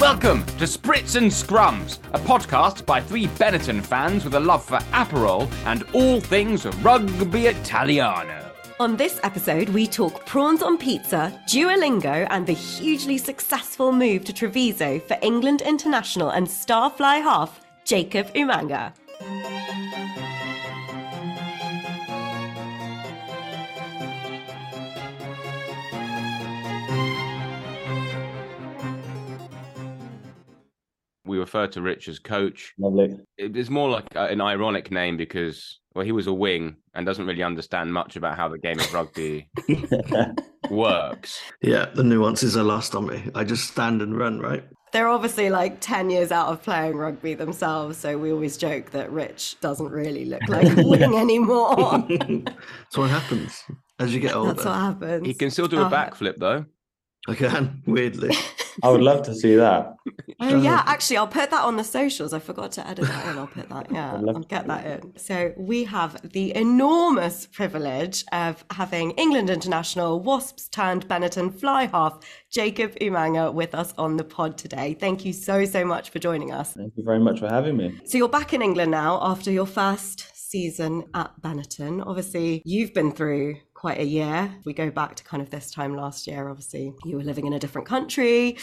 Welcome to Spritz and Scrums, a podcast by three Benetton fans with a love for Aperol and all things rugby Italiano. On this episode, we talk prawns on pizza, Duolingo, and the hugely successful move to Treviso for England international and star fly half Jacob Umaga. We refer to Rich as coach. Lovely. It is more like an ironic name because, well, he was a wing and doesn't really understand much about how the game of rugby works. Yeah, the nuances are lost on me. I just stand and run, right? They're obviously like 10 years out of playing rugby themselves, so we always joke that Rich doesn't really look like a wing anymore. That's what happens as you get older. That's what happens. He can still do a Oh. backflip though. I can, weirdly. I would love to see that. Oh yeah, actually, I'll put that on the socials. I forgot to edit that in. I'll put that. Yeah, I'd love I'll get that in. So we have the enormous privilege of having England international Wasps turned Benetton fly half Jacob Umaga with us on the pod today. Thank you so so much for joining us. Thank you very much for having me. So you're back in England now after your first season at Benetton. Obviously, you've been through quite a year. If we go back to kind of this time last year, obviously, you were living in a different country.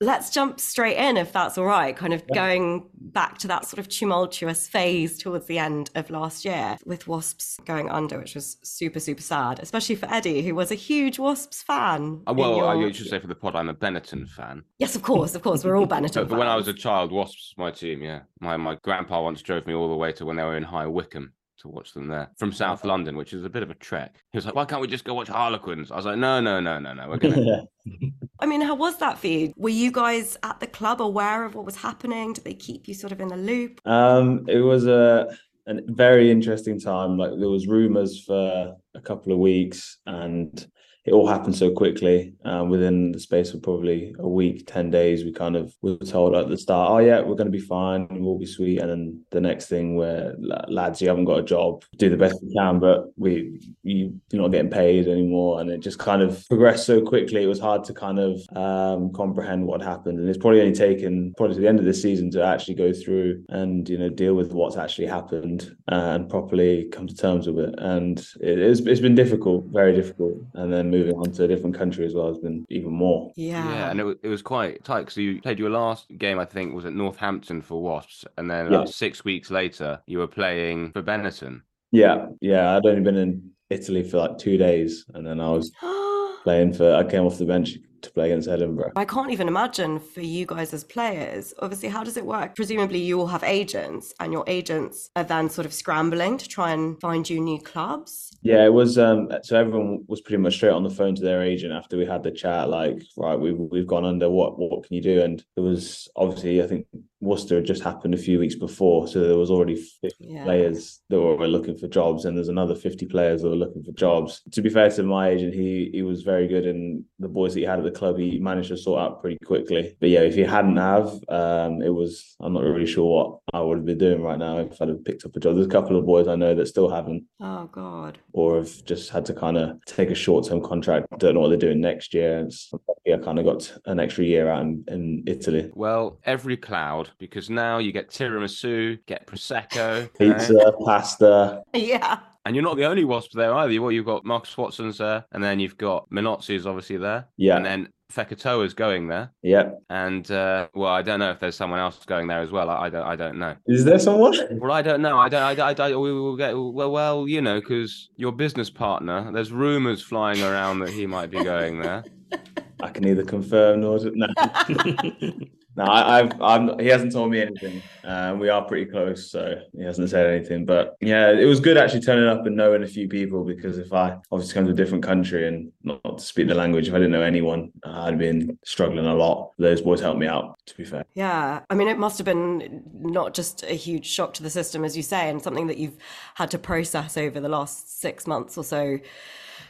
Let's jump straight in, if that's all right, kind of going back to that sort of tumultuous phase towards the end of last year with Wasps going under, which was super, super sad, especially for Eddie, who was a huge Wasps fan. Uh, Well, I should say for the pod, I'm a Benetton fan. Yes, of course, of course. We're all Benetton But, but when I was a child, Wasps my team. Yeah, my my grandpa once drove me all the way to when they were in High Wycombe to watch them there from South London, which is a bit of a trek. He was like, "Why can't we just go watch Harlequins?" I was like, "No, no, no, no, no. We're gonna." I mean, how was that for you? Were you guys at the club aware of what was happening? Did they keep you sort of in the loop? um, it was a a very interesting time. Like there was rumors for a couple of weeks, and it all happened so quickly. Um, within the space of probably a week, ten days, we kind of we were told at the start, "Oh yeah, we're going to be fine, we'll be sweet." And then the next thing, where lads, you haven't got a job, do the best we can, but we you you're not getting paid anymore, and it just kind of progressed so quickly. It was hard to kind of um, comprehend what happened, and it's probably only taken probably to the end of the season to actually go through and you know deal with what's actually happened uh, and properly come to terms with it. And it, it is it's been difficult, very difficult, and then moving on to a different country as well has been even more. Yeah. Yeah, and it was, it was quite tight because you played your last game, I think, was at Northampton for Wasps, and then Yeah. like, six weeks later, you were playing for Benetton. Yeah, yeah. I'd only been in Italy for like two days, and then I was playing for. I came off the bench to play against Edinburgh. I can't even imagine for you guys as players. Obviously, how does it work? Presumably, you all have agents, and your agents are then sort of scrambling to try and find you new clubs. Yeah, it was. Um, so everyone was pretty much straight on the phone to their agent after we had the chat. Like, right, we've we've gone under. What what can you do? And it was obviously, I think Worcester had just happened a few weeks before, so there was already fifty Yeah. players that were looking for jobs, and there's another fifty players that were looking for jobs. To be fair to my agent, he he was very good, and the boys that he had at the club, he managed to sort out pretty quickly. But yeah, if he hadn't have, um, it was. I'm not really sure what I would have been doing right now if I'd have picked up a job. There's a couple of boys I know that still haven't Oh God. or have just had to kind of take a short term contract. Don't know what they're doing next year. It's, yeah, kind of got an extra year out in, in Italy. Well, every cloud because now you get tiramisu, get prosecco, Pizza, pasta. Yeah. And you're not the only wasp there either. Well, you've got Marcus Watson's there, and then you've got Minozzi's obviously there, Yeah, and then Fekitoa's going there, yeah. and uh, well, I don't know if there's someone else going there as well. I, I don't, I don't know. Is there someone? Well, I don't know. I don't. I, don't- I, we will get. Well, well, you know, because your business partner. There's rumours flying around that he might be going there. I can neither confirm nor no. no, I, I've, I'm. He hasn't told me anything. Um, we are pretty close, so he hasn't said anything. But yeah, it was good actually turning up and knowing a few people because if I obviously come to a different country and not, not to speak the language, if I didn't know anyone, uh, I'd been struggling a lot. Those boys helped me out. To be fair. Yeah. I mean, it must have been not just a huge shock to the system, as you say, and something that you've had to process over the last six months or so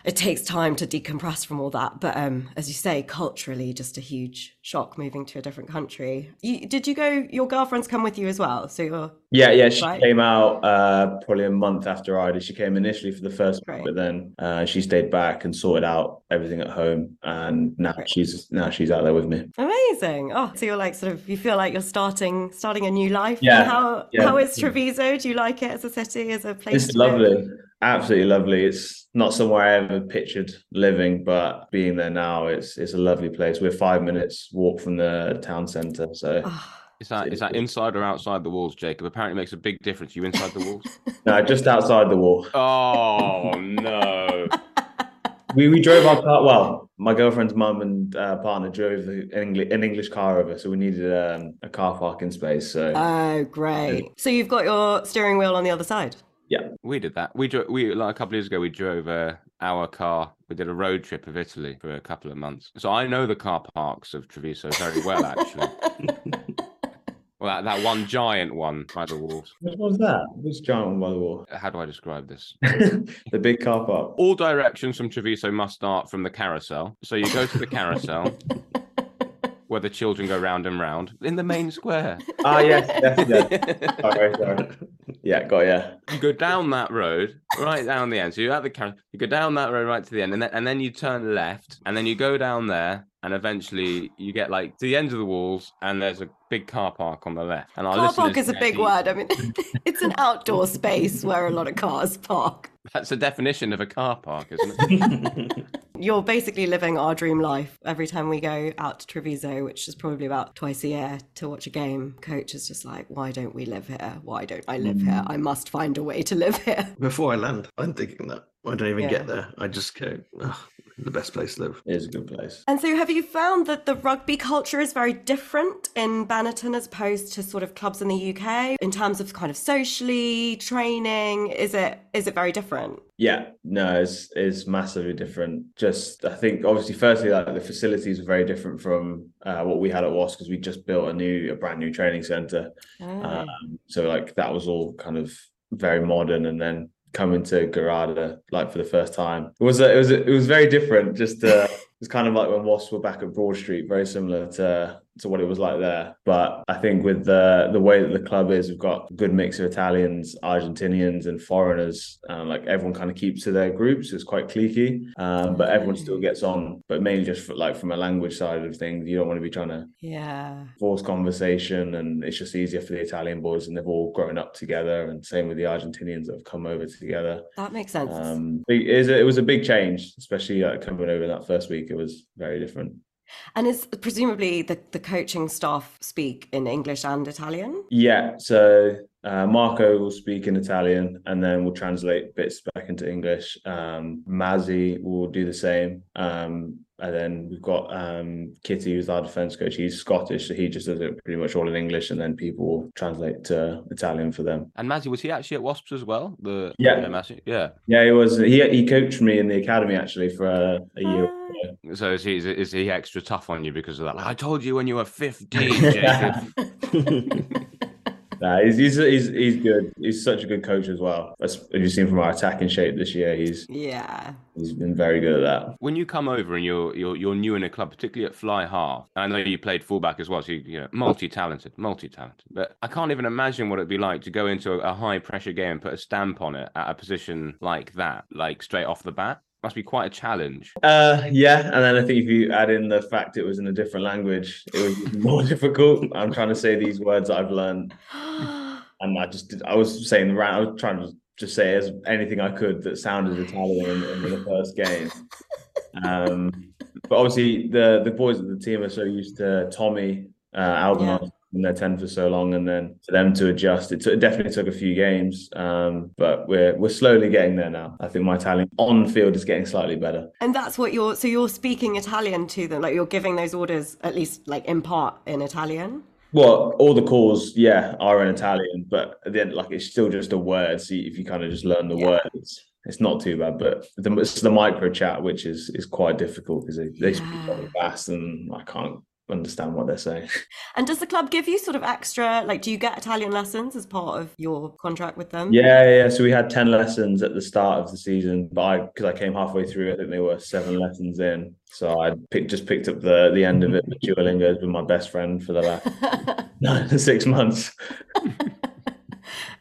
it takes time to decompress from all that. But um, as you say, culturally, just a huge shock moving to a different country. You, did you go? Your girlfriends come with you as well, so you're Yeah, yeah. She Right. came out uh, probably a month after I did. She came initially for the first, Great. but then uh, she stayed back and sorted out everything at home. And now Great. she's now she's out there with me. amazing. Oh, so you're like sort of you feel like you're starting starting a new life. Yeah, How yeah. how is Treviso? Do you like it as a city, as a place? It's to live? lovely, absolutely lovely. It's not somewhere I ever pictured living, but being there now, it's it's a lovely place. We're five minutes walk from the town centre, so Oh, Is that is that inside or outside the walls, Jacob? Apparently, it makes a big difference. You inside the walls? no, just outside the wall. Oh no! We we drove our car. Well, my girlfriend's mum and uh, partner drove an English an English car over, so we needed um, a car parking space. So oh, great. So you've got your steering wheel on the other side. Yeah, we did that. We drove. We like a couple of years ago. We drove uh, our car. We did a road trip of Italy for a couple of months. So I know the car parks of Treviso very well, actually. well, that, that one giant one by the walls. What was that? Which giant one by the wall? How do I describe this? the big car park. All directions from Treviso must start from the carousel. So you go to the carousel. Where the children go round and round in the main square. Ah, yes, yes, yes. Sorry, sorry. Yeah, got yeah. you go down that road right down the end. So you're at the car, you go down that road right to the end, and then and then you turn left, and then you go down there, and eventually you get like to the end of the walls, and there's a big car park on the left. And our Car park is a big the- word. I mean, it's an outdoor space where a lot of cars park. That's the definition of a car park, isn't it? You're basically living our dream life every time we go out to Treviso, which is probably about twice a year to watch a game. Coach is just like, why don't we live here? Why don't I live here? Mm. I must find a way to live here. Before I land, I'm thinking that. I don't even Yeah. get there. I just go, "Ugh, the best place to live. It is a good place. And so, have you found that the rugby culture is very different in Benetton as opposed to sort of clubs in the UK in terms of kind of socially training? Is it is it very different? Yeah, no, it's it's massively different. Just I think obviously, firstly, like the facilities are very different from uh, what we had at Wasp because we just built a new, a brand new training center. Oh. Um, so like that was all kind of very modern, and then coming to Ghirada like for the first time it was a, it was a, it was very different. Just uh, it's kind of like when Wasps were back at Broad Street, very similar to to what it was like there. But I think with the the way that the club is, we've got a good mix of Italians, Argentinians, and foreigners. Um, like everyone kind of keeps to their groups. It's quite cliquey, um, but everyone still gets on. But mainly just for, like from a language side of things, you don't want to be trying to yeah. force conversation and it's just easier for the Italian boys and they've all grown up together and same with the Argentinians that have come over together. That makes sense. Um, it, is it was a big change, especially uh, coming over that first week. It was very different. And is presumably the, the coaching staff speak in English and Italian? Yeah, so uh, Marco will speak in Italian and then we'll translate bits back into English. Um, will do the same. Um, and then we've got um, Kitty, who's our defense coach. He's Scottish, so he just does it pretty much all in English, and then people translate to Italian for them. And Masi, was he actually at Wasps as well? The Yeah. yeah, Masi? yeah. Yeah, he was. He he coached me in the academy actually for uh, a year. Ah. So is he is, is he extra tough on you because of that? Like, I told you when you were fifteen, Jacob. Nah, he's, he's he's he's good. He's such a good coach as well. As as you've seen from our attacking shape this year, he's Yeah. he's been very good at that. when you come over and you're you're you're new in a club, particularly at fly half, I know you played fullback as well, so you, you know multi-talented, multi-talented. But I can't even imagine what it'd be like to go into a, a high pressure game and put a stamp on it at a position like that, like straight off the bat. Must be quite a challenge. Uh, yeah, and then I think if you add in the fact it was in a different language, it was more difficult. I'm trying to say these words that I've learned, and I just did, I was saying around. I was trying to just say as anything I could that sounded Italian in, in the first game. Um, but obviously the the boys of the team are so used to Tommy uh, Albornoz in their ten for so long, and then for them to adjust, it, took, it definitely took a few games. Um, but we're we're slowly getting there now. I think my Italian on field is getting slightly better. And that's what you're so you're speaking Italian to them, like you're giving those orders at least like in part in Italian. Well, all the calls, yeah, are in Italian, but at the end, like it's still just a word. So if you kind of just learn the Yeah. words, it's not too bad. But the, it's the micro chat which is is quite difficult because they, they speak very fast, and I can't understand what they're saying. And does the club give you sort of extra, like, do you get Italian lessons as part of your contract with them? Yeah, yeah. So we had ten lessons at the start of the season, but I because I came halfway through, I think they were seven lessons in. So I picked, just picked up the the end of it. Duolingo has been my best friend for the last nine six months.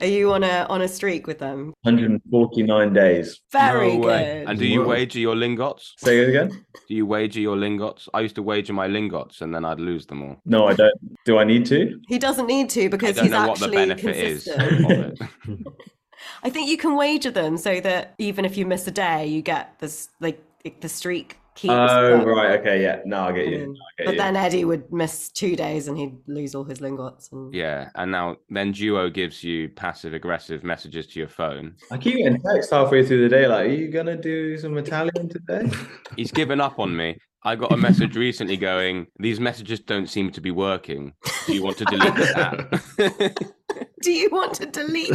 Are you on a on a streak with them? 149 days. Very No good. way. And do you Whoa. wager your lingots? Say it again. Do you wager your lingots? I used to wager my lingots and then I'd lose them all. No, I don't. Do I need to? he doesn't need to I because don't he's know what the actually benefit is consistent. of. I think you can wager them so that even if you miss a day, you get this like the streak keeps. Oh, but- right. Okay. Yeah. No, I get I you. mean, I get But you. then Eddie would miss two days and he'd lose all his lingots. And... Yeah, and now then Duo gives you passive aggressive messages to your phone. I keep getting texts halfway through the day, like, "Are you gonna do some Italian today?" He's given up on me. I got a message recently going, "These messages don't seem to be working. Do you want to delete this app?" Do you want to delete?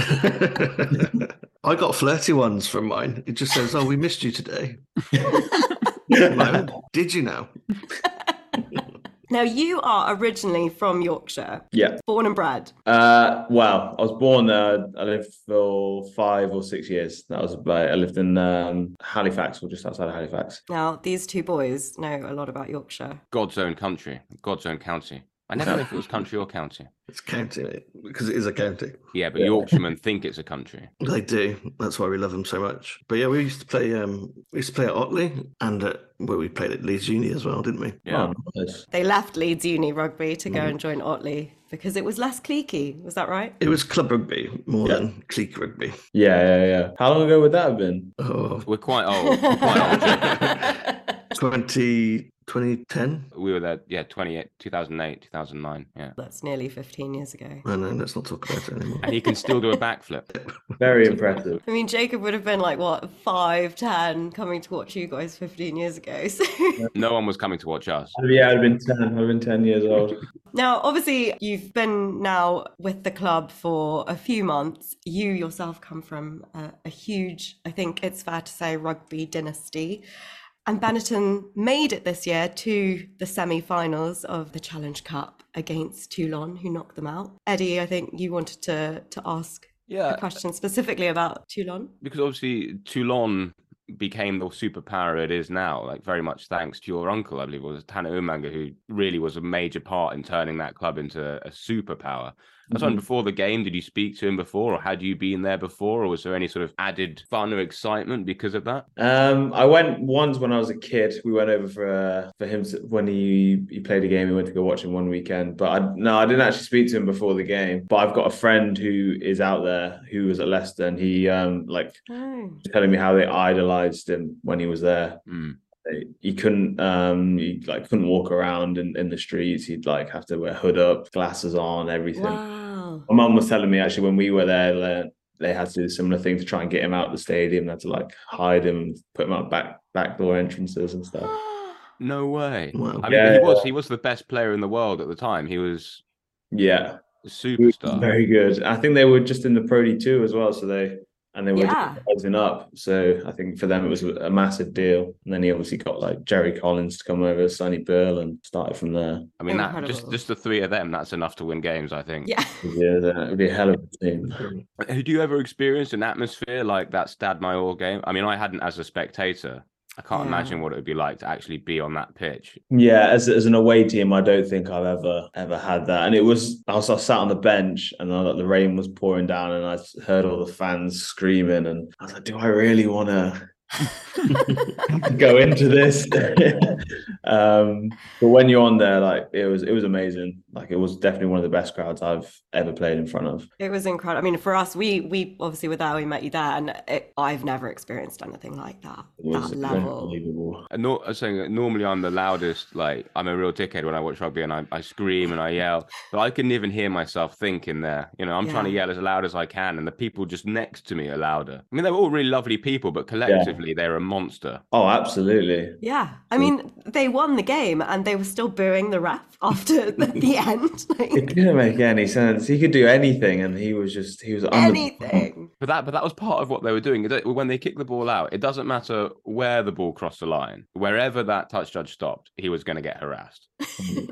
I got flirty ones from mine. It just says, "Oh, we missed you today." Like, Did you know? now you are originally from Yorkshire, yeah. born and bred. Uh, well, I was born there. I lived for five or six years. That was about. I lived in um, Halifax, or just outside of Halifax. Now these two boys know a lot about Yorkshire. God's own country, God's own county. I never know if it was country or county. It's county because it is a county. Yeah, but Yeah. Yorkshiremen think it's a country. They do. That's why we love them so much. But yeah, we used to play. Um, we used to play at Otley, and at, well, we played at Leeds Uni as well, didn't we? Yeah. Oh, nice. They left Leeds Uni Rugby to go Mm. and join Otley because it was less cliquey. Was that right? It was club rugby more Yeah. than clique rugby. Yeah, yeah, yeah. How long ago would that have been? Oh, We're quite old. We're quite old. 20, 2010. we were there, yeah, 28, 2008, 2009. Yeah. That's nearly 15 years ago. I know. Let's not talk about it anymore. And he can still do a backflip. Very impressive. I mean, Jacob would have been like, what, five, ten, coming to watch you guys 15 years ago. So No one was coming to watch us. Yeah, I'd been ten. I've been ten years old. now, obviously, you've been now with the club for a few months. You yourself come from a, a huge, I think it's fair to say, rugby dynasty. And Benetton made it this year to the semi finals of the Challenge Cup against Toulon, who knocked them out. Eddie, I think you wanted to, to ask Yeah, a question specifically about Toulon. because obviously Toulon became the superpower it is now, like very much thanks to your uncle, I believe it was Tana Umaga, who really was a major part in turning that club into a superpower. I was wondering before the game, did you speak to him before, or had you been there before, or was there any sort of added fun or excitement because of that? Um, I went once when I was a kid. We went over for uh, for him to, when he he played a game. We went to go watch him one weekend. But I, no, I didn't actually speak to him before the game. But I've got a friend who is out there who was at Leicester, and he um like Oh. telling me how they idolized him when he was there. Mm. They- He couldn't um he like couldn't walk around in, in the streets. He'd like have to wear hood up, glasses on, everything. Wow. My mum was telling me actually when we were there that they had to do a similar thing to try and get him out of the stadium. They had to like hide him, put him out back back door entrances and stuff. No way. Wow. I mean, Yeah, he was he was the best player in the world at the time. He was Yeah, a he superstar. very good. I think they were just in the Pro D two as well, so they and they were Yeah. rising up. So I think for them it was a massive deal. And then he obviously got like Jerry Collins to come over, Sonny Bill, and started from there. I mean, that just just the three of them, that's enough to win games, I think. Yeah. Yeah, that would be a hell of a team. Had you ever experienced an atmosphere like that Stade Mayol game? I mean, I hadn't as a spectator. I can't Yeah. imagine what it would be like to actually be on that pitch. Yeah, as as an away team, I don't think I've ever ever had that. And it was I was I sat on the bench and I, the rain was pouring down, and I heard all the fans screaming, and I was like, "Do I really want to go into this?" um, but when you're on there, like it was it was amazing. Like it was definitely one of the best crowds I've ever played in front of. It was incredible. I mean, for us, we we obviously were there. We met you there, and it, I've never experienced anything like that. It was that level. unbelievable. And nor- I was saying normally I'm the loudest, like I'm a real dickhead when I watch rugby and I, I scream and I yell, but I couldn't even hear myself think in there. You know, I'm trying to yell as loud as I can, and the people just next to me are louder. I mean, they were all really lovely people, but collectively they're a monster. Oh, absolutely. Yeah, I mean, they won the game and they were still booing the ref after the, the end. It didn't make any sense. He could do anything, and he was just he was under- anything. But that, but that was part of what they were doing. When they kick the ball out, it doesn't matter where the ball crossed the line. Wherever that touch judge stopped, he was going to get harassed.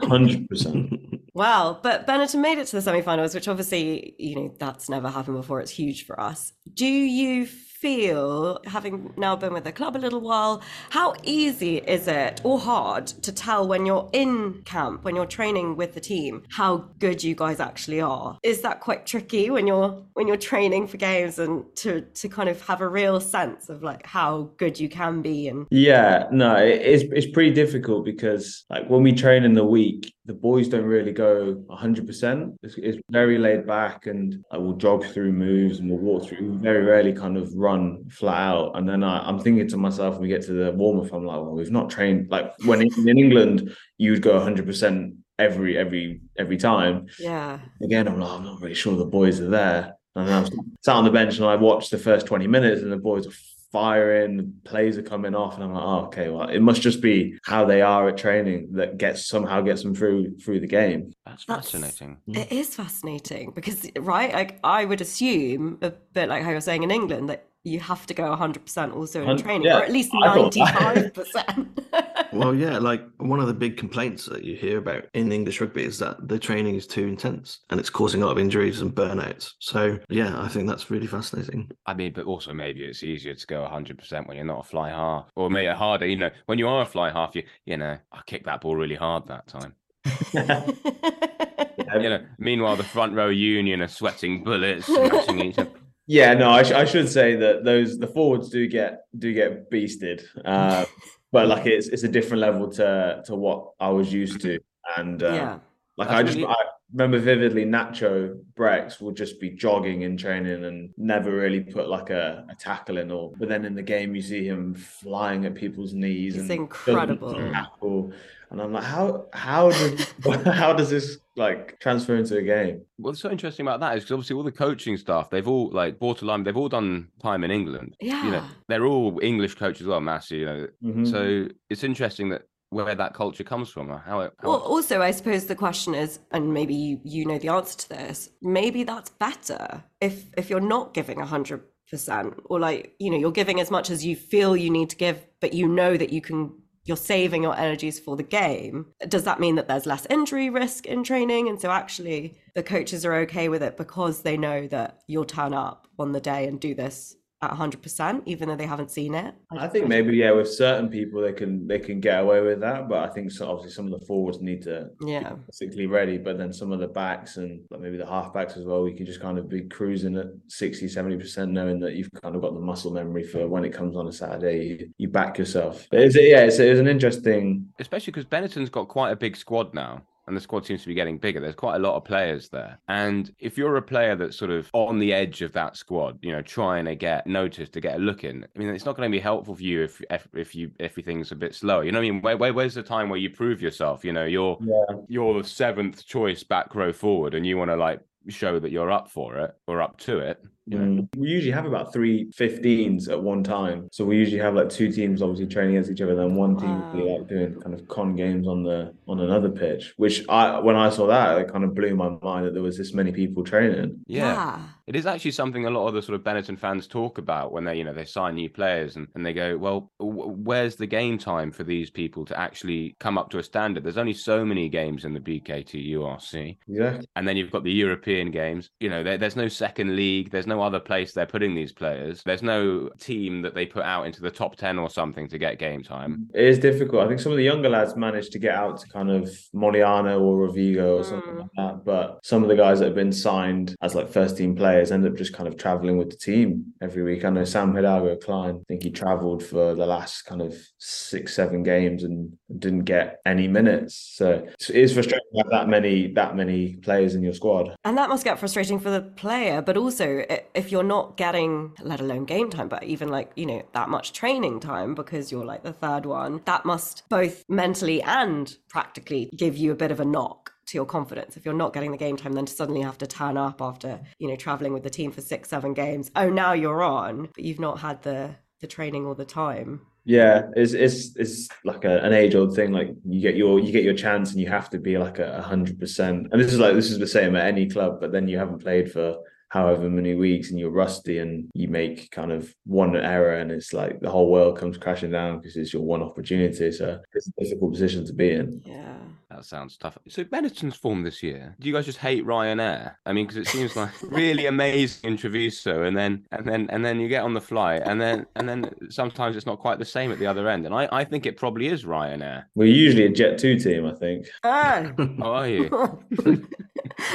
Hundred percent. Wow, but Benetton made it to the semi-finals, which obviously, you know, that's never happened before. It's huge for us. Do you feel, having now been with the club a little while, how easy is it or hard to tell when you're in camp, when you're training with the team, how good you guys actually are? Is that quite tricky when you're when you're training for games and to to kind of have a real sense of like how good you can be and Yeah, no, it's it's pretty difficult because like when we train in the week, the boys don't really go hundred percent. It's, it's very laid back, and like, we'll jog through moves and we'll walk through. We very rarely kind of run flat out. And then I, I'm thinking to myself, when we get to the warm up, I'm like, well, we've not trained. Like when in, in England, you would go hundred percent every every every time. yeah. Again, I'm like, I'm not really sure the boys are there. And then I was sat on the bench and I watched the first 20 minutes and the boys are firing, the plays are coming off, and I'm like, oh, okay, well, it must just be how they are at training that gets somehow gets them through through the game. That's, That's- fascinating. It is fascinating because, right? Like, I would assume a bit like how you're saying in England that you have to go 100% also in training, yeah, or at least 95%. Well, yeah, like one of the big complaints that you hear about in English rugby is that the training is too intense and it's causing a lot of injuries and burnouts. So, yeah, I think that's really fascinating. I mean, but also maybe it's easier to go 100% when you're not a fly half, or maybe it harder. You know, when you are a fly half, you you know, I kicked that ball really hard that time. You know, meanwhile the front row union are sweating bullets, smashing each other. Yeah, no, I, sh- I should say that those the forwards do get do get beasted, uh, but like it's it's a different level to to what I was used to, and uh, yeah. Like That's I just really- I remember vividly Nacho Brex will just be jogging in training and never really put like a, a tackle in or but then in the game you see him flying at people's knees it's and incredible. tackle. And I'm like, how how does how does this like transfer into a game? What's so interesting about that is because obviously all the coaching staff, they've all like borderline, they've all done time in England. Yeah. You know, they're all English coaches as well, Masi. You know, Mhm. so it's interesting that where that culture comes from, or how it. How Well, also, I suppose the question is, and maybe you, you know the answer to this. Maybe that's better if if you're not giving hundred percent, or like you know you're giving as much as you feel you need to give, but you know that you can. You're saving your energies for the game. Does that mean that there's less injury risk in training? And so actually, the coaches are okay with it because they know that you'll turn up on the day and do this at 100%, even though they haven't seen it. I think maybe yeah, with certain people they can they can get away with that, but I think so, obviously some of the forwards need to Yeah. physically ready, but then some of the backs and like maybe the halfbacks as well, we can just kind of be cruising at 60, 70% knowing that you've kind of got the muscle memory for when it comes on a Saturday, you, you back yourself. But it's, yeah, it's, it's an interesting especially because Benetton's got quite a big squad now. And the squad seems to be getting bigger. There's quite a lot of players there. And if you're a player that's sort of on the edge of that squad, you know, trying to get noticed, to get a look in, I mean, it's not going to be helpful for you if if, if you everything's a bit slower. You know what I mean? Where, where where's the time where you prove yourself? You know, you're yeah. you're the seventh choice back row forward, and you want to like show that you're up for it or up to it. You know, Mm. We usually have about three 15s at one time. So we usually have like two teams obviously training against each other, then one team will be like doing kind of con games on the on another pitch. Which I when I saw that, it kind of blew my mind that there was this many people training. yeah. It is actually something a lot of the sort of Benetton fans talk about when they, you know, they sign new players and, and they go, well, w- where's the game time for these people to actually come up to a standard? There's only so many games in the BKT URC. Exactly. And then you've got the European games. You know, there, there's no second league. There's no other place they're putting these players. There's no team that they put out into the top 10 or something to get game time. It is difficult. I think some of the younger lads managed to get out to kind of Mogliano or Rovigo or something Mm. like that. But some of the guys that have been signed as like first team players end up just kind of traveling with the team every week. I know Sam Hidalgo Clyne, I think he traveled for the last kind of six, seven games and didn't get any minutes. So it is frustrating to have that many that many players in your squad. And that must get frustrating for the player, but also if you're not getting, let alone game time, but even like, you know, that much training time because you're like the third one, that must both mentally and practically give you a bit of a knock to your confidence. If you're not getting the game time, then to suddenly have to turn up after, you know, traveling with the team for six, seven games. Oh, now you're on, but you've not had the the training all the time. Yeah, it's it's it's like a, an age old thing. Like you get your you get your chance and you have to be like a hundred percent. And this is like this is the same at any club, but then you haven't played for however many weeks and you're rusty and you make kind of one error and it's like the whole world comes crashing down because it's your one opportunity. So it's a difficult position to be in. Yeah. That sounds tough. So Benetton's form this year. Do you guys just hate Ryanair? I mean, because it seems like really amazing in Treviso, and then and then and then you get on the flight, and then and then sometimes it's not quite the same at the other end. And I, I think it probably is Ryanair. We're usually a Jet Two team, I think. Oh. How are you?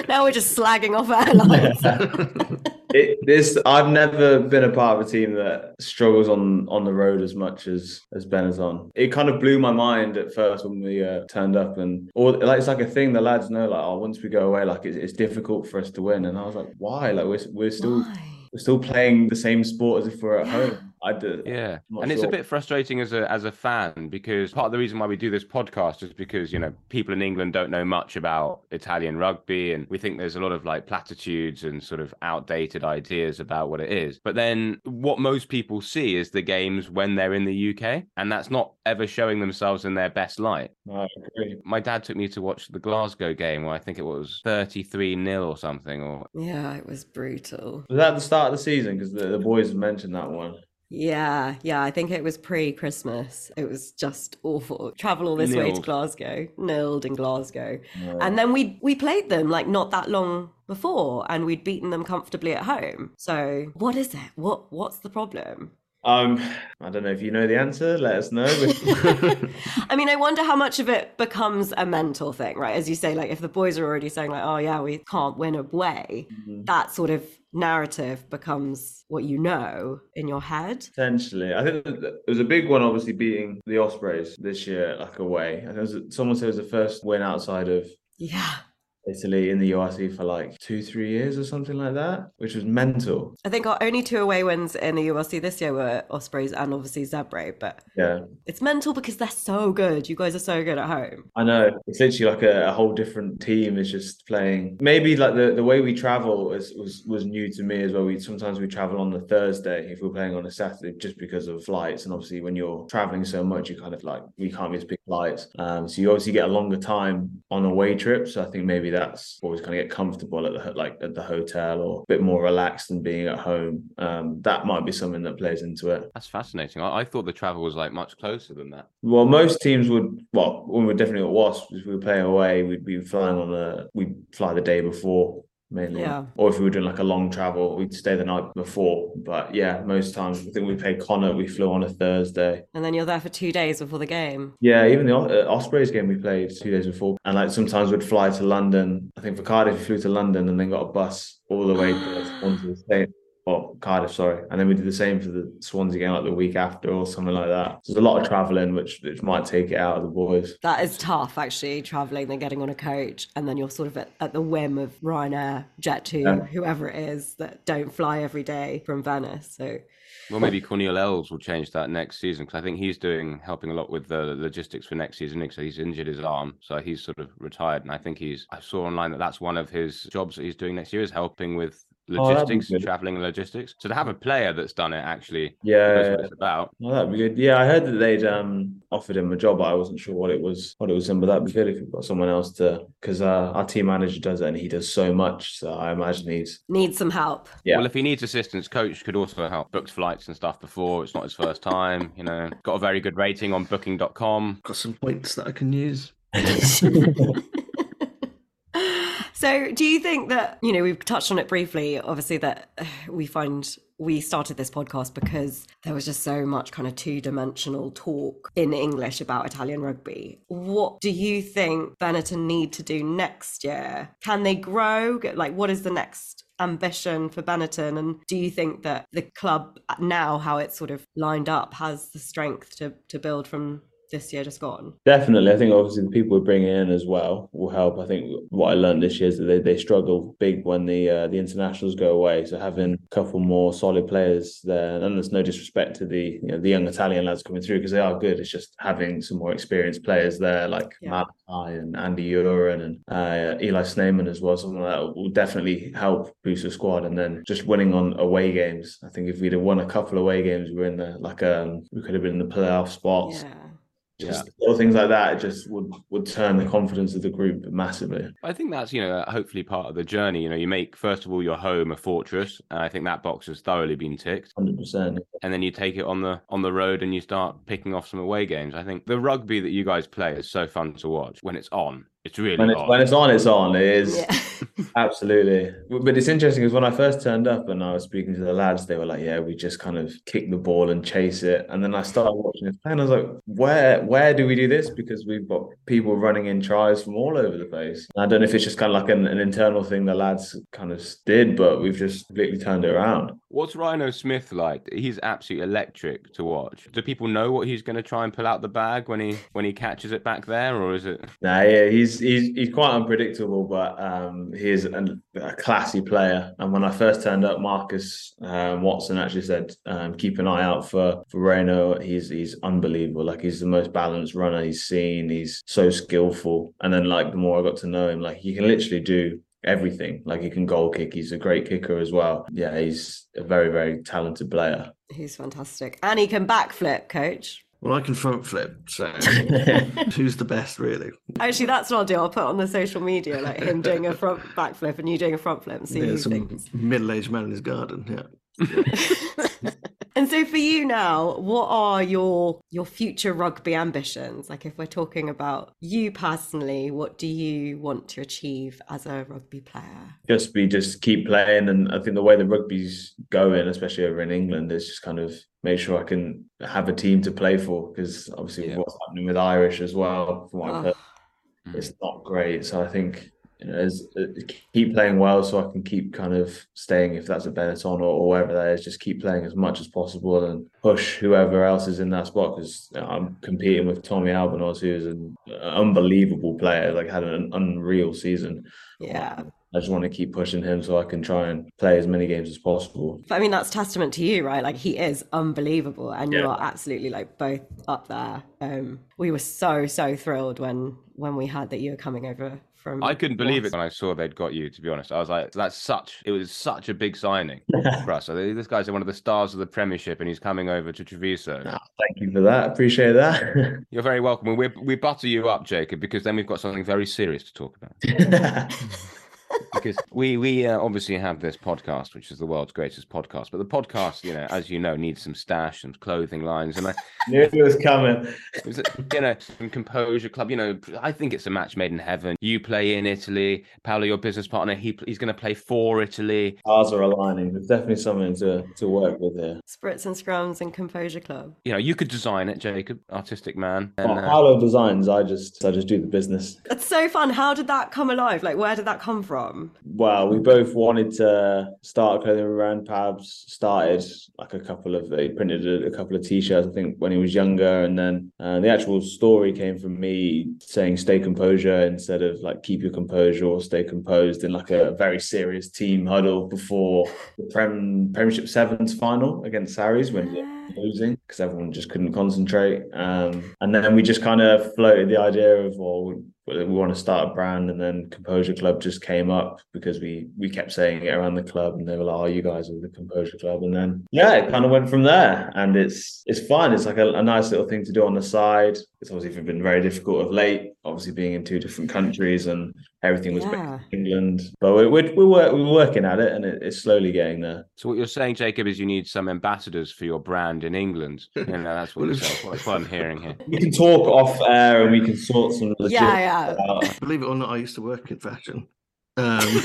now we're just slagging off airlines. It, this I've never been a part of a team that struggles on on the road as much as as Benetton. It kind of blew my mind at first when we uh, turned up, and or like it's like a thing the lads know. Like, oh, once we go away, like it's, it's difficult for us to win, and I was like, why? Like we're we're still Why? we're still playing the same sport as if we're at home. I do. Yeah, Not and it's a bit frustrating as a as a fan because part of the reason why we do this podcast is because you know people in England don't know much about Italian rugby, and we think there's a lot of like platitudes and sort of outdated ideas about what it is. But then what most people see is the games when they're in the UK, and that's not ever showing themselves in their best light. I agree. My dad took me to watch the Glasgow game where I think it was 33 0 or something, or Yeah, it was brutal. Was that the start of the season? Because the, the boys mentioned that one. Yeah, yeah, I think it was pre Christmas. It was just awful. Travel all this way to Glasgow, nilled in Glasgow. And then we we played them like not that long before and we'd beaten them comfortably at home. So what is it? What what's the problem? Um, I don't know if you know the answer. Let us know. I mean, I wonder how much of it becomes a mental thing, right? As you say, like if the boys are already saying like, "Oh yeah, we can't win away," that sort of narrative becomes what you know in your head. Potentially, I think it was a big one. Obviously, beating the Ospreys this year, like away. I think it was, someone said it was the first win outside of Yeah. Italy in the URC for like two, three years or something like that, which was mental. I think our only two away wins in the URC this year were Ospreys and obviously Zebre, but Yeah, it's mental because they're so good. You guys are so good at home. I know. It's literally like a, a whole different team is just playing. Maybe like the, the way we travel is, was was new to me as well. We sometimes we travel on the Thursday if we're playing on a Saturday just because of flights. And obviously when you're traveling so much, you kind of like we can't miss big flights. Um, so you obviously get a longer time on away trips. So I think maybe that's always kind of get comfortable at the like at the hotel or a bit more relaxed than being at home. Um, that might be something that plays into it. that's fascinating. I, I thought the travel was like much closer than that. Well, most teams would. Well, when we we're definitely at Wasps, if we were playing away, we'd be flying on a. We'd fly the day before mainly, Yeah. or if we were doing like a long travel, we'd stay the night before. But yeah, most times I think we played Connacht. We flew on a Thursday. And then you're there for two days before the game. Yeah, even the uh, Ospreys game we played two days before, and like sometimes we'd fly to London. I think for Cardiff, we flew to London and then got a bus all the way to Swansea State. Or Cardiff, sorry, and then we did the same for the Swansea game like the week after or something like that. So there's a lot of traveling, which which might take it out of the boys. That is tough, actually, traveling, then getting on a coach, and then you're sort of at, at the whim of Ryanair, Jet2, Yeah. whoever it is that don't fly every day from Venice. So, Well, maybe Corniel Els will change that next season because I think he's doing helping a lot with the logistics for next season. So he's injured his arm, so he's sort of retired. And I think he's. I saw online that that's one of his jobs that he's doing next year is helping with that'd be logistics, good. traveling logistics. So to have a player that's done it actually Yeah, knows yeah, what it's about. Well, that'd be good. Yeah, I heard that they'd um offered him a job, but I wasn't sure what it was, what it was in. But that'd be good if you've got someone else to, because uh, our team manager does it and he does so much. So I imagine he's needs some help. Yeah. Well, if he needs assistance, coach could also help. Booked flights and stuff before. It's not his first time. You know, got a very good rating on Booking.com. Got some points that I can use. So, do you think that, you know, we've touched on it briefly, obviously, that we find we started this podcast because there was just so much kind of two dimensional talk in English about Italian rugby. What do you think Benetton need to do next year? Can they grow? Like, what is the next ambition for Benetton? And do you think that the club now, how it's sort of lined up, has the strength to, to build from this year just gone? Definitely. I think obviously the people we bring in as well will help. I think what I learned this year is that they, they struggle big when the uh, the internationals go away. So having a couple more solid players there, and there's no disrespect to the you know the young Italian lads coming through because they are good. It's just having some more experienced players there like yeah. Malakai and Andy Uren and uh, Eli Snyman as well. Something like that will definitely help boost the squad. And then just winning on away games. I think if we'd have won a couple away games, we are in the like um we could have been in the playoff spots. Yeah just yeah. little things like that it just would would turn the confidence of the group massively. I think that's you know hopefully part of the journey. You know you make first of all your home a fortress and i think that box has thoroughly been ticked. 100% and then you take it on the on the road and you start picking off some away games. I think the rugby that you guys play is so fun to watch when it's on it's really when it's, when it's on, it's on. It is yeah. absolutely. But it's interesting because when I first turned up and I was speaking to the lads, they were like, "Yeah, we just kind of kick the ball and chase it." And then I started watching this play, and I was like, "Where, where do we do this?" Because we've got people running in tries from all over the place. And I don't know if it's just kind of like an, an internal thing the lads kind of did, but we've just completely turned it around. What's Rhyno Smith like? He's absolutely electric to watch. Do people know what he's going to try and pull out the bag when he when he catches it back there, or is it? Nah, yeah, he's he's he's quite unpredictable, but um, he is a, a, classy player. And when I first turned up, Marcus um, Watson actually said, um, "Keep an eye out for for Rhyno. He's he's unbelievable. Like he's the most balanced runner he's seen. He's so skillful. And then like the more I got to know him, like he can literally do." everything like he can goal kick he's a great kicker as well yeah he's a very very talented player he's fantastic and he can backflip coach well, I can front flip, so who's the best, really? Actually, that's what I'll do. I'll put on the social media like him doing a front backflip and you doing a front flip and see yeah, who some thinks. Middle-aged man in his garden, yeah. yeah. and so, for you now, what are your your future rugby ambitions? Like, if we're talking about you personally, what do you want to achieve as a rugby player? Just be, just keep playing, and I think the way the rugby's going, especially over in England, is just kind of make sure I can have a team to play for because obviously yeah. what's happening with Irish as well, from what oh. I've heard, mm. it's not great. So I think you know, as, uh, keep playing well so I can keep kind of staying if that's a Benetton or, or wherever that is. Just keep playing as much as possible and push whoever else is in that spot because you know, I'm competing with Tommy Albornoz, who's an unbelievable player, like had an unreal season. Yeah. I just want to keep pushing him so I can try and play as many games as possible. But I mean, that's testament to you, right? Like he is unbelievable, and yeah. you're absolutely like both up there. Um, we were so so thrilled when when we heard that you were coming over from. I couldn't believe it when I saw they'd got you. To be honest, I was like, "That's such." It was such a big signing for us. So this guy's one of the stars of the Premiership, and he's coming over to Treviso. Oh, thank you for that. Appreciate that. You're very welcome. We we butter you up, Jacob, because then we've got something very serious to talk about because we we uh, obviously have this podcast, which is the world's greatest podcast. But the podcast, you know, as you know, needs some stash, and clothing lines, and I knew it was coming. It Was, you know, some composure club. You know, I think it's a match made in heaven. You play in Italy, Paolo, your business partner. He he's going to play for Italy. Ours are aligning. There's definitely something to to work with here. Spritz and scrums and composure club. You know, you could design it, Jacob, artistic man. And, oh, Paolo uh, designs. I just I just do the business. It's so fun. How did that come alive? Like, where did that come from? Well, we both wanted to start a clothing brand. Pabs started like a couple of, they printed a, a, couple of t-shirts, I think, when he was younger. And then uh, the actual story came from me saying stay composure instead of like keep your composure or stay composed in like a very serious team huddle before the Prem, Premiership Sevens final against Sarries when losing because everyone just couldn't concentrate. Um, and then we just kind of floated the idea of, well, we want to start a brand and then composure club just came up because we we kept saying it around the club and they were like oh you guys are the composure club. And then yeah it kind of went from there and it's it's fun. It's like a, a nice little thing to do on the side it's obviously been very difficult of late obviously being in two different countries and everything was yeah. England but we're, we're, we're, we're working at it and it, it's slowly getting there so what you're saying Jacob is you need some ambassadors for your brand in England you know that's what, that's what I'm hearing here we can talk off air and we can sort some yeah yeah Believe it or not, I used to work in fashion. Um,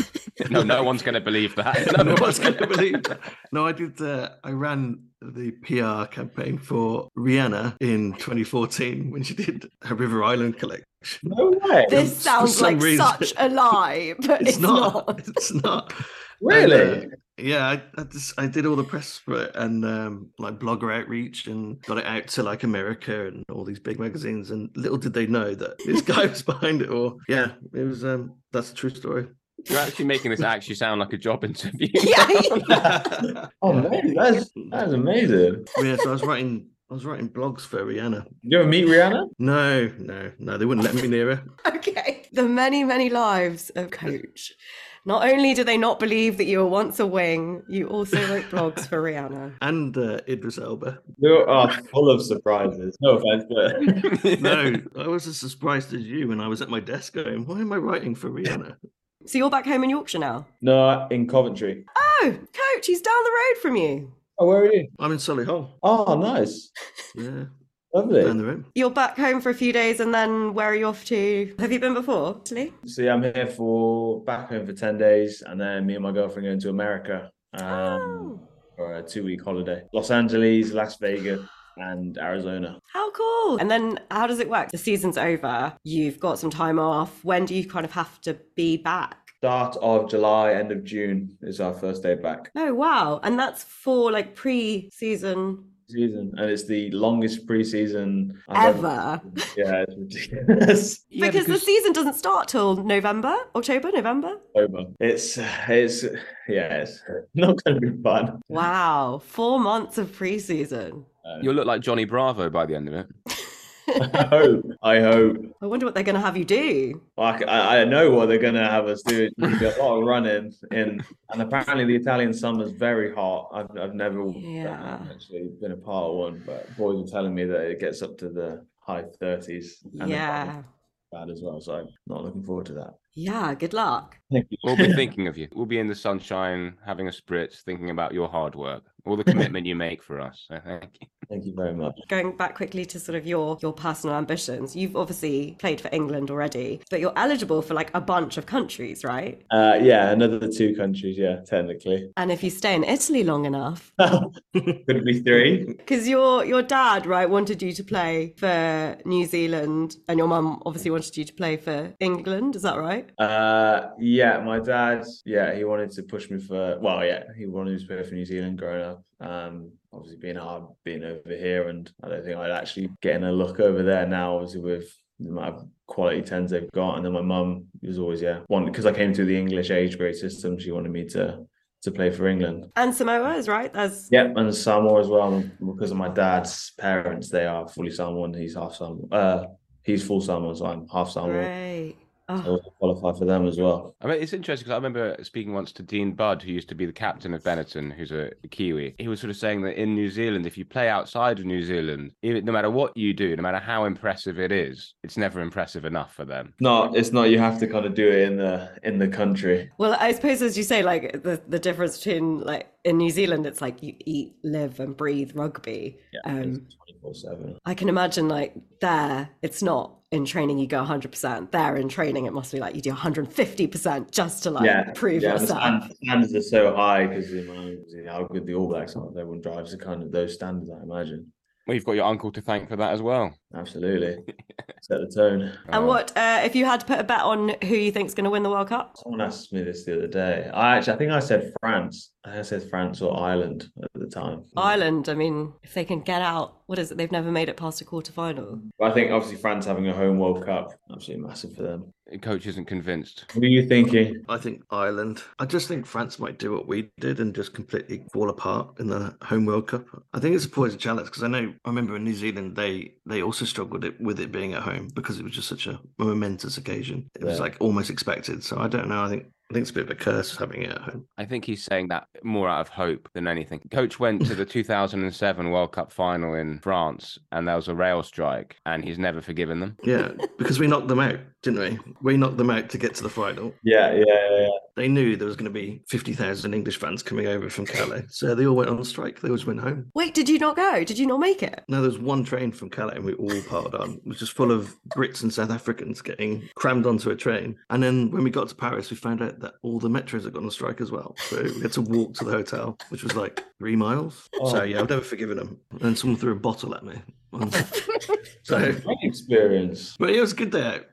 no, no one's going to believe that. No, no one's going to believe that. No, I did. Uh, I ran the PR campaign for Rihanna in 2014 when she did her River Island collection. No way. This sounds like reason, such a lie, but it's, it's not, not. It's not. Really? And, uh, Yeah, I, I just I did all the press for it and um, like blogger outreach and got it out to like America and all these big magazines. And little did they know that this guy was behind it all. Yeah, it was. Um, that's a true story. You're actually making this actually sound like a job interview. Yeah. Oh, man, that's that's amazing. yeah, so I was writing. I was writing blogs for Rihanna. You ever meet Rihanna? No, no, no, they wouldn't let me near her. okay. The many, many lives of Coach. Not only do they not believe that you were once a wing, you also wrote blogs for Rihanna. And uh, Idris Elba. You are full of surprises. No offense, but No, I was as surprised as you when I was at my desk going, "Why am I writing for Rihanna?" So you're back home in Yorkshire now? no, in Coventry. Oh, Coach, he's down the road from you. Oh, where are you? I'm in Solihull. Oh, nice, Yeah, lovely. down the road. You're back home for a few days and then where are you off to? Have you been before? Italy? See, I'm here for back home for ten days, and then me and my girlfriend going to America um, Oh. for a two week holiday. Los Angeles, Las Vegas, and Arizona. How cool. And then how does it work? The season's over. You've got some time off. When do you kind of have to be back? Start of July, end of June is our first day back. Oh, wow. And that's for like pre season Season, and it's the longest preseason I've ever. Yeah, it's ridiculous. Yeah, because, the season doesn't start till November, October, November. Over. It's it's yeah, it's not going to be fun. Wow. Four months of pre season. You'll look like Johnny Bravo by the end of it. I hope. I hope. I wonder what they're going to have you do. I know what they're going to have us do. It's a lot of running in, and apparently the Italian summer's very hot. I've I've never Yeah. actually been a part of one, but boys are telling me that it gets up to the high thirties. Yeah. bad as well. So I'm not looking forward to that. Yeah. Good luck. Thank you. We'll be thinking of you. We'll be in the sunshine, having a spritz, thinking about your hard work, all the commitment you make for us. So thank you. Thank you very much. Going back quickly to sort of your your personal ambitions. You've obviously played for England already, but you're eligible for like a bunch of countries, right? Uh, yeah, another two countries. Yeah, technically, And if you stay in Italy long enough, could be three. because your your dad right wanted you to play for New Zealand, and your mum obviously wanted you to play for England. Is that right? Uh, yeah, my dad, yeah, he wanted to push me for, well, yeah, he wanted me to play for New Zealand growing up. Um, obviously being hard being over here, and I don't think I'd actually getting a look over there now, obviously with the amount of quality tens they've got. And then my mum was always, yeah, one because I came through the English age grade system, she wanted me to to play for England. And Samoa is right. There's Yep, and Samoa as well because of my dad's parents. They are fully Samoan. He's half Samoan. Uh, he's full Samoan, so I'm half Samoan. great. Ah. So I Oh, also qualify for them as well. I mean, it's interesting because I remember speaking once to Dean Budd, who used to be the captain of Benetton, who's a Kiwi. He was sort of saying that in New Zealand, if you play outside of New Zealand, even, no matter what you do, no matter how impressive it is, it's never impressive enough for them. No, it's not. You have to kind of do it in the in the country. well, I suppose as you say, like the the difference between like in New Zealand, it's like you eat, live, and breathe rugby. Um, twenty four seven. I can imagine like there, it's not in training you go 100%. There in training, it must be like you do 150% just to like Yeah, prove yeah. Yourself. stand- the standards are so high because you know how good the All Blacks are. Everyone drives to kind of those standards. I imagine. Well, you've got your uncle to thank for that as well. Absolutely, set the tone. And what uh, if you had to put a bet on who you think's going to win the World Cup? Someone asked me this the other day. I actually, I think I said France. I think I said France or Ireland at the time. Ireland, I mean, if they can get out, what is it? They've never made it past a quarter final. I think obviously France having a home World Cup, absolutely massive for them. Coach isn't convinced. What are you thinking? I think Ireland. I just think France might do what we did and just completely fall apart in the home World Cup. I think it's a poison challenge because I know I remember in New Zealand they they also struggled it, with it being at home because it was just such a momentous occasion. It was like almost expected. So I don't know. I think I think it's a bit of a curse having it at home. I think he's saying that more out of hope than anything. Coach went to the 2007 World Cup final in France, and there was a rail strike, and he's never forgiven them. Yeah, because we knocked them out, didn't we? We knocked them out to get to the final. Yeah, yeah, yeah. yeah. They knew there was going to be fifty thousand English fans coming over from Calais, so they all went on strike. They always went home. Wait, did you not go? Did you not make it? No, there was one train from Calais and we all piled on. It was just full of Brits and South Africans getting crammed onto a train. And then when we got to Paris, we found out that all the metros had gone on strike as well. So we had to walk to the hotel, which was like three miles. Oh. So Oh. yeah, I've never forgiven them. And someone threw a bottle at me. so, Great experience. but it was a good day out.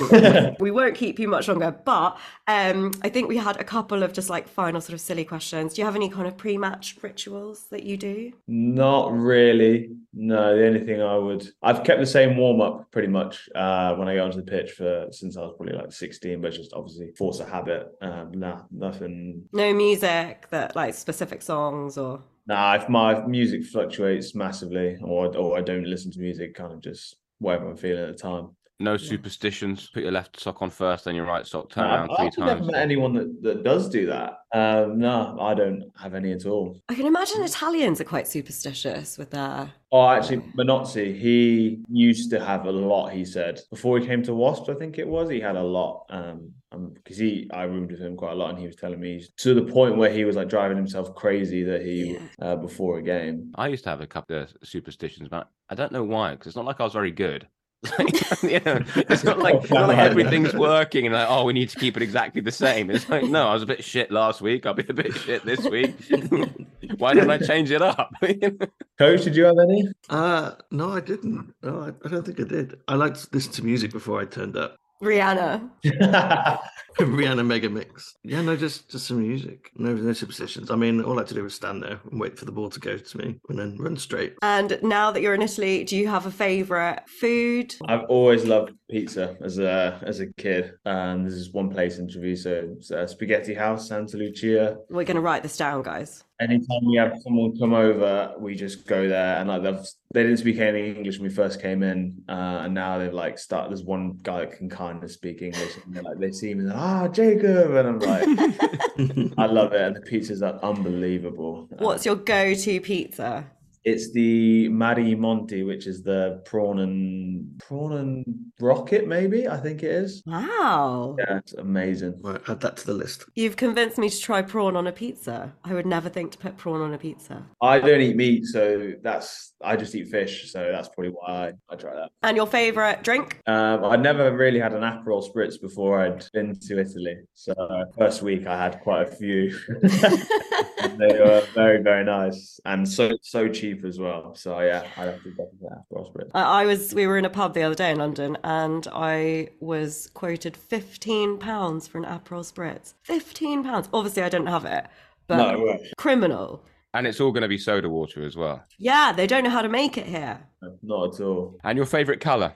we won't keep you much longer, but um, I think we had a couple of just like final sort of silly questions. Do you have any kind of pre-match rituals that you do? Not really. No, the only thing I would, I've kept the same warm up pretty much uh, when I go onto the pitch for since I was probably like 16, but just obviously force a habit. Um, nah, nothing. No music that like specific songs or. Nah, if my music fluctuates massively, or or I don't listen to music, kind of just whatever I'm feeling at the time. No superstitions. Put your left sock on first, then your right sock. Turn Nah, around I've three actually never times. met anyone that, that does do that. Um, no, I don't have any at all. I can imagine Italians are quite superstitious with their. Oh, actually, Minozzi, he used to have a lot. He said before he came to Wasps, I think it was. He had a lot. Um, because he, I roomed with him quite a lot, and he was telling me to the point where he was like driving himself crazy that he uh, before a game. I used to have a couple of superstitions, but I don't know why. Because it's not like I was very good. you know, it's not like, it's not like everything's working and like, oh, we need to keep it exactly the same. It's like, no, I was a bit shit last week. I'll be a bit shit this week. Why didn't I change it up? Coach, did you have any? Uh, no, I didn't. No, I, I don't think I did. I liked to listen to music before I turned up. Rihanna. Rihanna Mega Mix. Yeah, no, just just some music. No, no superstitions. I mean, all I had to do was stand there and wait for the ball to go to me and then run straight. And now that you're in Italy, do you have a favourite food? I've always loved pizza as a as a kid, and this is one place in Treviso, uh, Spaghetti House, Santa Lucia. We're going to write this down, guys. Anytime we have someone come over, we just go there, and like they've, they didn't speak any English when we first came in, uh, and now they've like started. There's one guy that can kind of speak English, and they're like they see me, and they're, ah, Jacob, and I'm like, I love it, and the pizzas are unbelievable. What's your go-to pizza? It's the Mari Monti, which is the prawn and prawn and rocket, maybe I think it is. Wow. Yeah, it's amazing. Right, add that to the list. You've convinced me to try prawn on a pizza. I would never think to put prawn on a pizza. I don't eat meat, so that's I just eat fish, so that's probably why I, I try that. And your favourite drink? Um, I'd never really had an Aperol spritz before I'd been to Italy, so first week I had quite a few. they were very very nice and so so cheap as well. So yeah, I have to definitely get Aperol spritz. I, I was. We were in a pub the other day in London, and I was quoted fifteen pounds for an Aperol spritz. Fifteen pounds. Obviously, I didn't have it, but No way. criminal. and it's all going to be soda water as well. Yeah, they don't know how to make it here. Not at all. And your favorite color?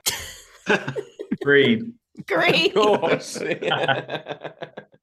Green. Green. Of course.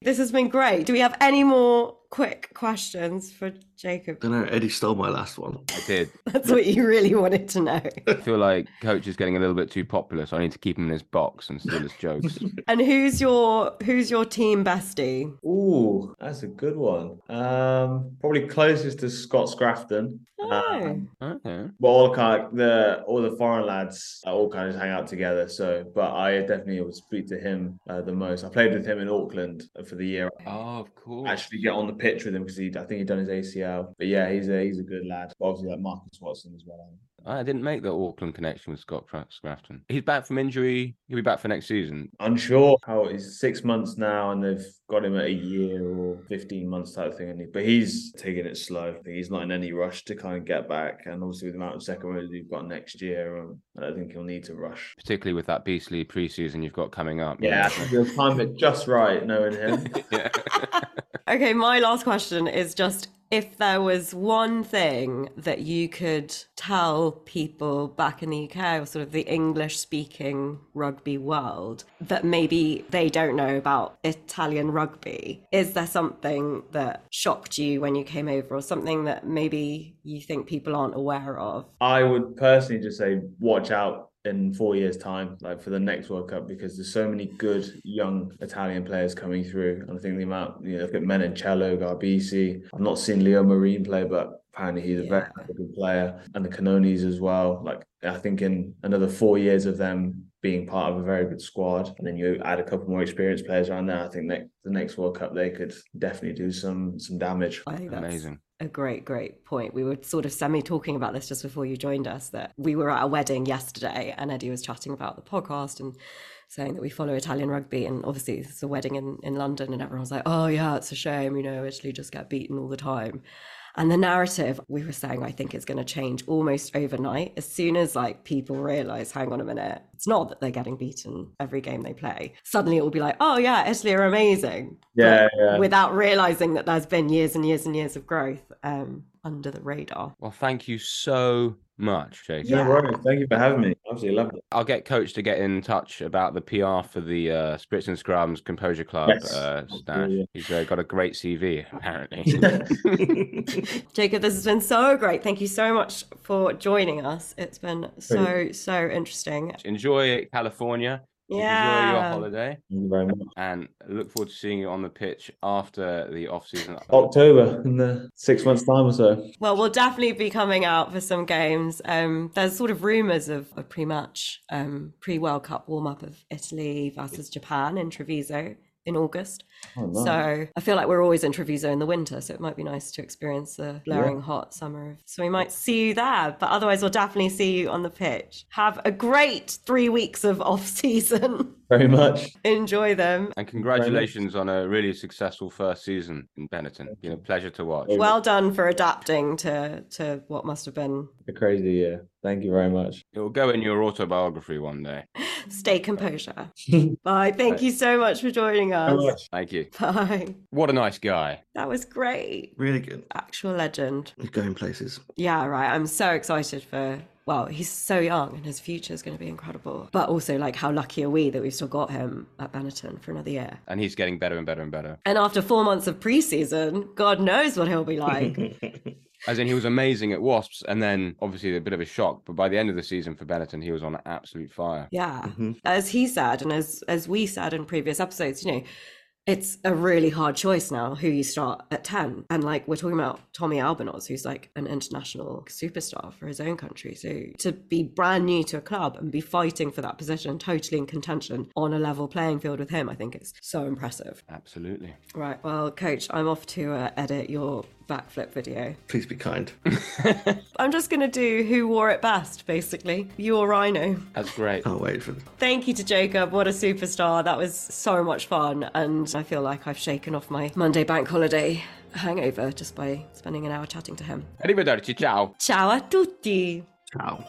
This has been great. Do we have any more quick questions for Jacob? don't know. Eddie stole my last one. I did. That's what you really wanted to know. I feel like coach is getting a little bit too popular, so I need to keep him in his box and steal his jokes. And who's your who's your team bestie? Ooh, that's a good one. Um, probably closest to Scott Scrafton. Oh, Um, okay. But all kind of the all the foreign lads uh, all kind of hang out together. So, but I definitely would speak to him uh, the most. I played with him in Auckland for the year. Oh, of course. Actually, get on the pitch with him because he, I think he'd done his ACL. But yeah, he's a he's a good lad. Obviously, like Marcus Watson as well. I didn't make the Auckland connection with Scott Cra- Scrafton. He's back from injury. He'll be back for next season. Unsure how he's six months now, and they've got him at a year or fifteen months type of thing. But he's taking it slow. He's not in any rush to kind of get back. And obviously, with the amount of second rows we've got next year, um, I don't think he'll need to rush. Particularly with that beastly preseason you've got coming up. Yeah, you'll time it just right, knowing him. yeah. Okay, my last question is just if there was one thing that you could tell people back in the UK or sort of the English speaking rugby world that maybe they don't know about Italian rugby, is there something that shocked you when you came over or something that maybe you think people aren't aware of? I would personally just say watch out in four years' time, like for the next World Cup, because there's so many good young Italian players coming through. And I think the amount, you know, look at Menoncello, Garbisi. I've not seen Leo Marin play, but apparently he's a very Yeah. good player. And the Cannones as well. Like I think in another four years of them being part of a very good squad, and then you add a couple more experienced players around there, I think that the next World Cup they could definitely do some some damage. I think that's Amazing. A great, great point. We were sort of semi talking about this just before you joined us that we were at a wedding yesterday and Eddie was chatting about the podcast and saying that we follow Italian rugby. And obviously, it's a wedding in, in London, and everyone was like, oh, yeah, it's a shame, you know, Italy just get beaten all the time. And the narrative we were saying, I think, is going to change almost overnight. As soon as like people realize, hang on a minute, it's not that they're getting beaten every game they play. Suddenly it will be like, oh yeah, Italy are amazing. Yeah, yeah. Without realizing that there's been years and years and years of growth um, under the radar. Well, thank you so much, Jacob. Yeah. No worries. Thank you for having me. Absolutely loved it. I'll get Coach to get in touch about the PR for the uh, Spritz and Scrums Composure Club Yes. uh, I'll stash. do, yeah. He's uh, got a great CV, apparently. Jacob, this has been so great. Thank you so much for joining us. It's been so, so interesting. Enjoy California. Enjoy your Yeah. holiday. Thank you very much. And look forward to seeing you on the pitch after the off season. October in the six months time or so. Well, we'll definitely be coming out for some games. Um, there's sort of rumours of a pre-match, um, pre-World Cup warm-up of Italy versus Japan in Treviso in August. Oh, nice. So I feel like we're always in Treviso in the winter, so it might be nice to experience the blaring hot summer. So we might see you there, but otherwise we'll definitely see you on the pitch. Have a great three weeks of off-season. very much. Enjoy them. And congratulations on a really successful first season in Benetton. Been a pleasure to watch. Well done for adapting to to what must have been. A crazy year. Thank you very much. It will go in your autobiography one day. Stay composure. Bye. Thank you so much for joining us. Thank you. Bye. What a nice guy. That was great. really good. Actual legend. He's going places. Yeah, right. I'm so excited for. Well, he's so young and his future is going to be incredible. But also, like, how lucky are we that we've still got him at Benetton for another year? And he's getting better and better and better. And after four months of preseason, God knows what he'll be like. As in, he was amazing at Wasps, and then obviously a bit of a shock. But by the end of the season for Benetton, he was on absolute fire. Yeah. Mhm. As he said, and as as we said in previous episodes, you know, it's a really hard choice now who you start at 10. And like we're talking about Tommy Albornoz, who's like an international superstar for his own country. So to be brand new to a club and be fighting for that position, totally in contention on a level playing field with him, I think it's so impressive. Absolutely. Right. Well, coach, I'm off to uh, edit your backflip video. Please be kind. I'm just going to do who wore it best, basically. You or Rhyno. That's great. Can't wait for them. Thank you to Jacob. What a superstar. That was so much fun. And I feel like I've shaken off my Monday bank holiday hangover just by spending an hour chatting to him. Arrivederci, ciao. Ciao a tutti. Ciao.